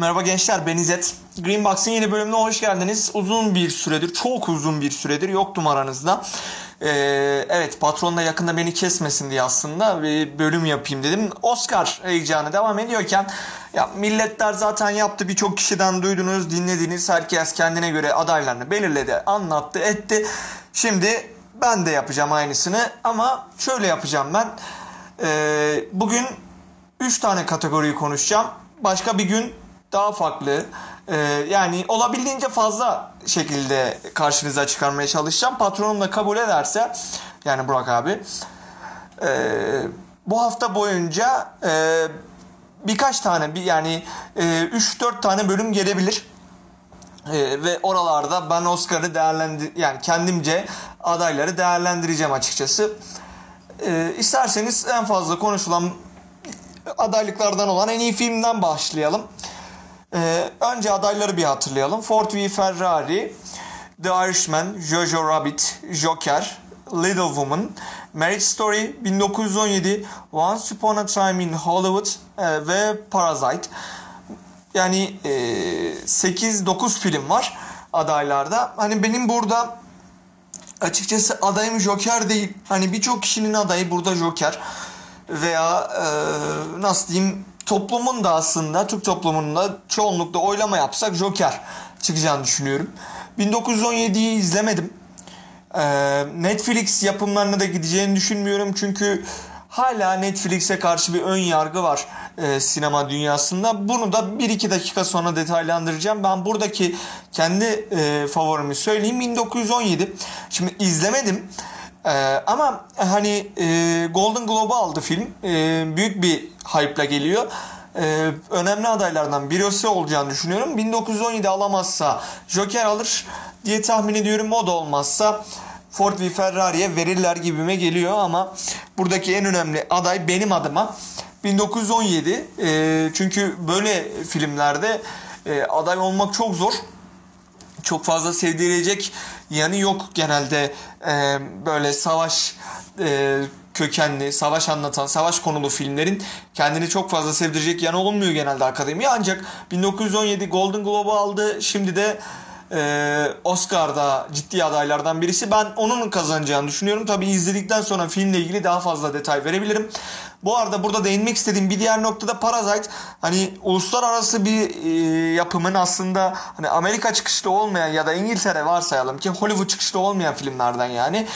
Merhaba gençler ben İzzet. Green Box'ın yeni bölümüne hoş geldiniz. Uzun bir süredir, çok uzun bir süredir yoktum aranızda. Ee, evet patron da yakında beni kesmesin diye aslında bir bölüm yapayım dedim. Oscar heyecanı devam ediyorken ya milletler zaten yaptı birçok kişiden duydunuz dinlediniz. Herkes kendine göre adaylarını belirledi, anlattı, etti. Şimdi ben de yapacağım aynısını ama şöyle yapacağım ben. Ee, bugün 3 tane kategoriyi konuşacağım. Başka bir gün daha farklı. Ee, yani olabildiğince fazla şekilde karşınıza çıkarmaya çalışacağım. Patronum da kabul ederse yani Burak abi e, bu hafta boyunca e, birkaç tane bir yani e, 3-4 tane bölüm gelebilir. Ve oralarda ben Oscar'ı değerlendir yani kendimce adayları değerlendireceğim açıkçası. İsterseniz en fazla konuşulan adaylıklardan olan en iyi filmden başlayalım. Ee, önce adayları bir hatırlayalım. Ford v Ferrari, The Irishman, Jojo Rabbit, Joker, Little Woman, Marriage Story, 1917, Once Upon a Time in Hollywood e, ve Parasite. Yani e, 8-9 film var adaylarda. Hani benim burada açıkçası adayım Joker değil. Hani birçok kişinin adayı burada Joker. Veya e, nasıl diyeyim toplumun da aslında Türk toplumunun çoğunlukla oylama yapsak Joker çıkacağını düşünüyorum. 1917'yi izlemedim. Ee, Netflix yapımlarına da gideceğini düşünmüyorum çünkü hala Netflix'e karşı bir ön yargı var e, sinema dünyasında. Bunu da 1-2 dakika sonra detaylandıracağım. Ben buradaki kendi e, favorimi söyleyeyim. 1917. Şimdi izlemedim. Ee, ama hani e, Golden Globe aldı film. E, büyük bir hype'la geliyor. E, önemli adaylardan birisi olacağını düşünüyorum. 1917 alamazsa Joker alır diye tahmin ediyorum. O da olmazsa Ford v Ferrari'ye verirler gibime geliyor ama buradaki en önemli aday benim adıma 1917. E, çünkü böyle filmlerde e, aday olmak çok zor çok fazla sevdirecek yanı yok genelde e, böyle savaş e, kökenli, savaş anlatan, savaş konulu filmlerin kendini çok fazla sevdirecek yanı olmuyor genelde akademi. Ancak 1917 Golden Globe aldı. Şimdi de e, Oscar'da ciddi adaylardan birisi. Ben onun kazanacağını düşünüyorum. Tabi izledikten sonra filmle ilgili daha fazla detay verebilirim. Bu arada burada değinmek istediğim bir diğer noktada Parasite hani uluslararası bir e, yapımın aslında hani Amerika çıkışlı olmayan ya da İngiltere varsayalım ki Hollywood çıkışlı olmayan filmlerden yani.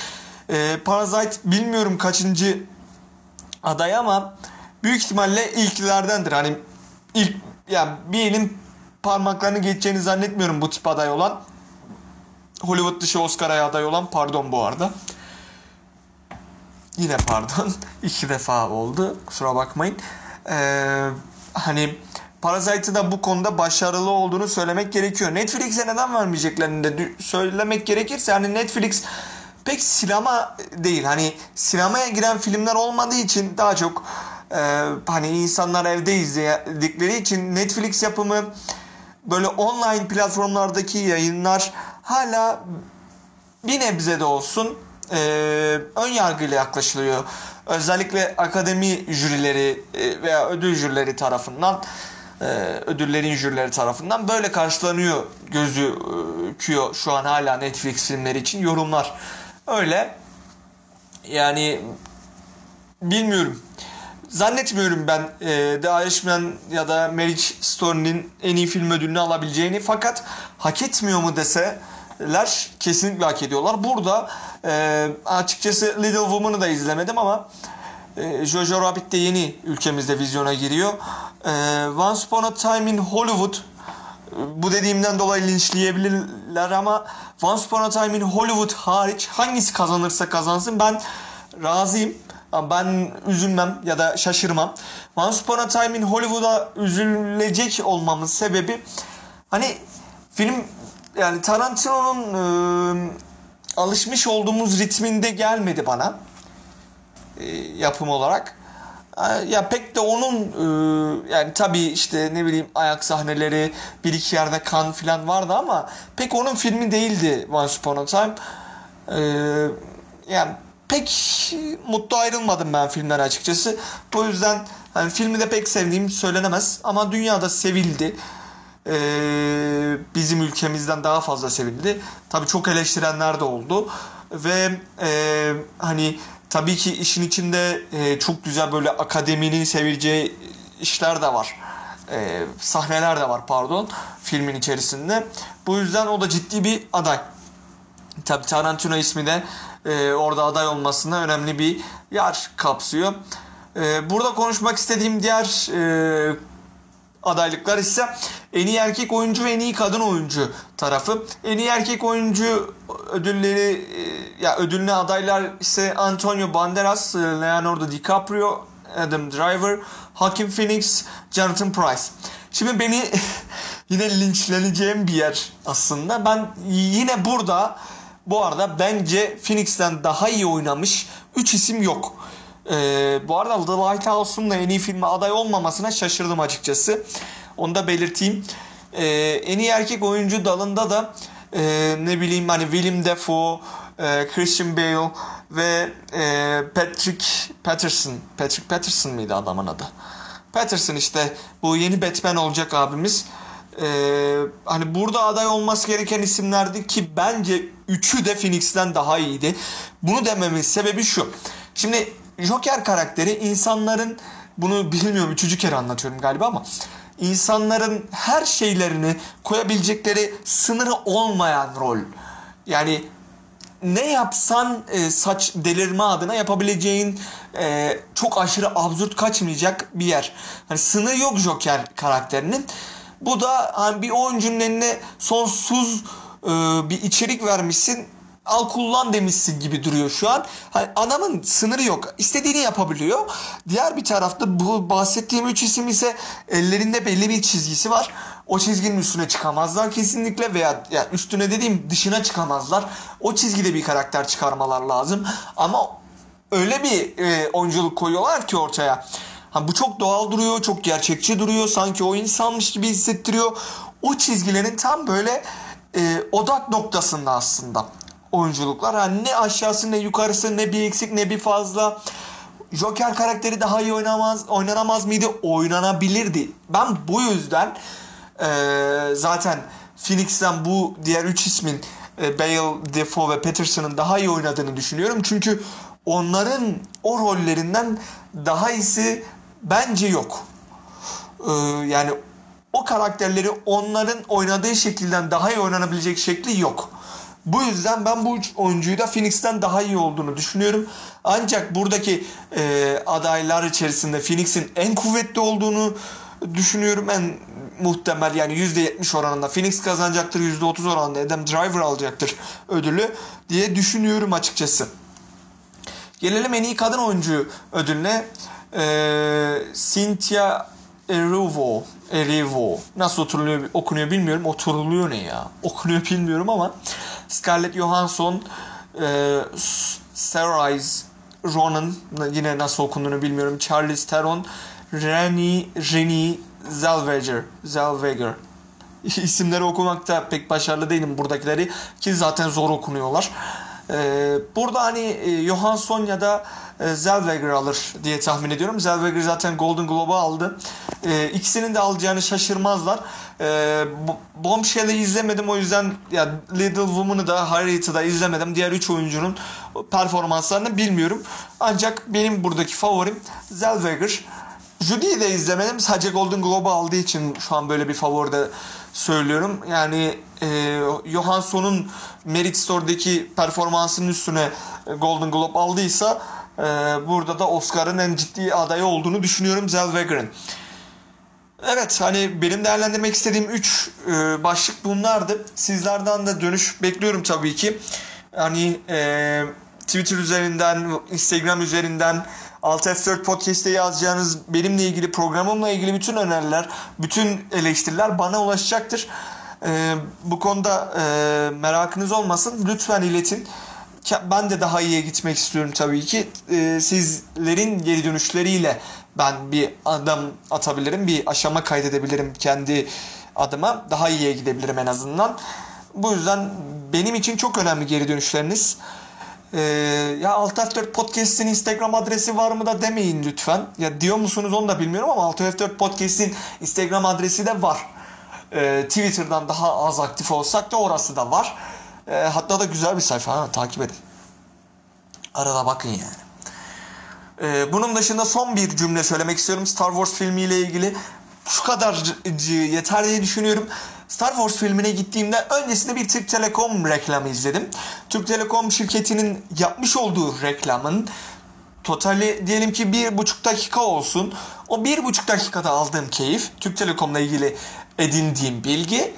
E, Parasite bilmiyorum kaçıncı aday ama büyük ihtimalle ilklerdendir. Hani ilk yani bir elin parmaklarını geçeceğini zannetmiyorum bu tip aday olan. Hollywood dışı Oscar'a aday olan pardon bu arada. Yine pardon. iki defa oldu. Kusura bakmayın. Ee, hani Parasite'ı da bu konuda başarılı olduğunu söylemek gerekiyor. Netflix'e neden vermeyeceklerini de söylemek gerekirse hani Netflix pek sinema değil. Hani sinemaya giren filmler olmadığı için daha çok e, hani insanlar evde izledikleri için Netflix yapımı böyle online platformlardaki yayınlar hala bir nebze de olsun e, ön yargıyla yaklaşılıyor. Özellikle akademi jürileri e, veya ödül jürileri tarafından e, ödüllerin jürileri tarafından böyle karşılanıyor gözüküyor şu an hala Netflix filmleri için yorumlar. Öyle yani bilmiyorum. Zannetmiyorum ben e, The Irishman ya da Marriage Story'nin en iyi film ödülünü alabileceğini fakat hak etmiyor mu deseler kesinlikle hak ediyorlar. Burada e, açıkçası Little Woman'ı da izlemedim ama e, Jojo Rabbit de yeni ülkemizde vizyona giriyor. E, Once Upon a Time in Hollywood bu dediğimden dolayı linçleyebilirler ama Once Upon a Time in Hollywood hariç hangisi kazanırsa kazansın ben razıyım. Ben üzülmem ya da şaşırmam. Once Upon a Time in Hollywood'a üzülecek olmamın sebebi hani film yani Tarantino'nun e, alışmış olduğumuz ritminde gelmedi bana e, yapım olarak. Ya pek de onun e, yani tabii işte ne bileyim ayak sahneleri bir iki yerde kan filan vardı ama pek onun filmi değildi Once Upon a Time. Yani pek mutlu ayrılmadım ben filmden açıkçası. Bu yüzden hani filmi de pek sevdiğim söylenemez ama dünyada sevildi. e, bizim ülkemizden daha fazla sevildi. Tabii çok eleştirenler de oldu ve e, hani tabii ki işin içinde e, çok güzel böyle akademinin seveceği işler de var. E, sahneler de var pardon filmin içerisinde. Bu yüzden o da ciddi bir aday. Tabii Tarantino ismi de e, orada aday olmasına önemli bir yer kapsıyor. E, burada konuşmak istediğim diğer e, adaylıklar ise en iyi erkek oyuncu ve en iyi kadın oyuncu tarafı. En iyi erkek oyuncu ödülleri e, ya ödülüne adaylar ise Antonio Banderas, e, Leonardo DiCaprio, Adam Driver, Joaquin Phoenix, Jonathan Price. Şimdi beni yine linçleneceğim bir yer aslında. Ben yine burada bu arada bence Phoenix'ten daha iyi oynamış 3 isim yok. Ee, bu arada The Lighthouse'un da en iyi filme aday olmamasına şaşırdım açıkçası. Onu da belirteyim. Ee, en iyi erkek oyuncu dalında da e, ne bileyim hani Willem Dafoe, e, Christian Bale ve e, Patrick Patterson. Patrick Patterson mıydı adamın adı? Patterson işte bu yeni Batman olacak abimiz. Ee, hani burada aday olması gereken isimlerdi ki bence üçü de Phoenix'ten daha iyiydi. Bunu dememin sebebi şu. Şimdi Joker karakteri insanların bunu bilmiyorum üçüncü kere anlatıyorum galiba ama insanların her şeylerini koyabilecekleri sınırı olmayan rol. Yani ne yapsan e, saç delirme adına yapabileceğin e, çok aşırı absürt kaçmayacak bir yer. Hani sınır yok Joker karakterinin. Bu da hani bir oyuncunun eline sonsuz e, bir içerik vermişsin. Al kullan demişsin gibi duruyor şu an. Hani adamın sınırı yok. İstediğini yapabiliyor. Diğer bir tarafta bu bahsettiğim üç isim ise ellerinde belli bir çizgisi var. O çizginin üstüne çıkamazlar kesinlikle veya yani üstüne dediğim dışına çıkamazlar. O çizgide bir karakter çıkarmalar lazım. Ama öyle bir e, oyunculuk koyuyorlar ki ortaya. Ha, bu çok doğal duruyor, çok gerçekçi duruyor. Sanki o insanmış gibi hissettiriyor. O çizgilerin tam böyle e, odak noktasında aslında oyunculuklar. Yani ne aşağısı ne yukarısı ne bir eksik ne bir fazla. Joker karakteri daha iyi oynamaz, oynanamaz mıydı? Oynanabilirdi. Ben bu yüzden e, zaten Phoenix'ten bu diğer üç ismin e, Bale, Defoe ve Patterson'ın daha iyi oynadığını düşünüyorum. Çünkü onların o rollerinden daha iyisi bence yok. Ee, yani o karakterleri onların oynadığı şekilden daha iyi oynanabilecek şekli yok. Bu yüzden ben bu oyuncuyu da Phoenix'ten daha iyi olduğunu düşünüyorum. Ancak buradaki e, adaylar içerisinde Phoenix'in en kuvvetli olduğunu düşünüyorum. En muhtemel yani %70 oranında Phoenix kazanacaktır. %30 oranında Adam Driver alacaktır ödülü diye düşünüyorum açıkçası. Gelelim en iyi kadın oyuncu ödülüne. Ee, Cynthia Erivo, Erivo nasıl oturuluyor, okunuyor bilmiyorum. Oturuluyor ne ya? Okunuyor bilmiyorum ama Scarlett Johansson, e, Saoirse Ronan yine nasıl okunduğunu bilmiyorum. Charlize Theron, Renée Renée Zellweger, Zellweger. İsimleri okumakta pek başarılı değilim buradakileri ki zaten zor okunuyorlar. Ee, burada hani e, Johansson ya da Zellweger alır diye tahmin ediyorum. Zellweger zaten Golden Globe'u aldı. E, ikisinin de alacağını şaşırmazlar. E, Bombshell'i izlemedim o yüzden ya Little Woman'ı da Harriet'ı da izlemedim. Diğer üç oyuncunun performanslarını bilmiyorum. Ancak benim buradaki favorim Zellweger. Judy'yi de izlemedim. Sadece Golden Globe aldığı için şu an böyle bir favori de söylüyorum. Yani e, Johansson'un Merit Store'daki performansının üstüne Golden Globe aldıysa e, burada da Oscar'ın en ciddi adayı olduğunu düşünüyorum Zellweger'ın. Evet hani benim değerlendirmek istediğim 3 e, başlık bunlardı. Sizlerden de dönüş bekliyorum tabii ki. Hani e, Twitter üzerinden, Instagram üzerinden, Alt F4 Podcast'te yazacağınız benimle ilgili programımla ilgili bütün öneriler, bütün eleştiriler bana ulaşacaktır. Ee, bu konuda e, merakınız olmasın. Lütfen iletin. Ben de daha iyiye gitmek istiyorum tabii ki. Ee, sizlerin geri dönüşleriyle ben bir adım atabilirim, bir aşama kaydedebilirim kendi adıma. Daha iyiye gidebilirim en azından. Bu yüzden benim için çok önemli geri dönüşleriniz. Ee, ya Alt F4 Podcast'in Instagram adresi var mı da demeyin lütfen. Ya diyor musunuz onu da bilmiyorum ama Alt F4 Podcast'in Instagram adresi de var. e, Twitter'dan daha az aktif olsak da orası da var. E, hatta da güzel bir sayfa ha, takip edin. Arada bakın yani. E, bunun dışında son bir cümle söylemek istiyorum Star Wars filmiyle ilgili. Şu kadar yeter diye düşünüyorum. Star Wars filmine gittiğimde öncesinde bir Türk Telekom reklamı izledim. Türk Telekom şirketinin yapmış olduğu reklamın totali diyelim ki bir buçuk dakika olsun. O bir buçuk dakikada aldığım keyif, Türk Telekom'la ilgili edindiğim bilgi,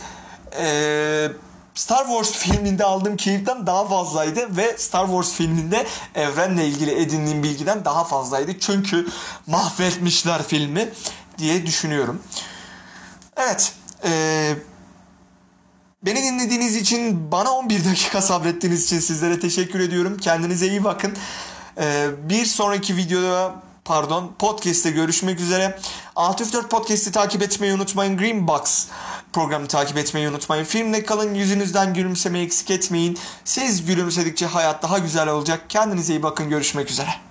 ee, Star Wars filminde aldığım keyiften daha fazlaydı ve Star Wars filminde evrenle ilgili edindiğim bilgiden daha fazlaydı. Çünkü mahvetmişler filmi diye düşünüyorum. Evet, ee, Beni dinlediğiniz için, bana 11 dakika sabrettiğiniz için sizlere teşekkür ediyorum. Kendinize iyi bakın. Ee, bir sonraki videoda pardon podcast'te görüşmek üzere. 604 podcast'i takip etmeyi unutmayın. Greenbox programı takip etmeyi unutmayın. Filmle kalın yüzünüzden gülümsemeyi eksik etmeyin. Siz gülümsedikçe hayat daha güzel olacak. Kendinize iyi bakın. Görüşmek üzere.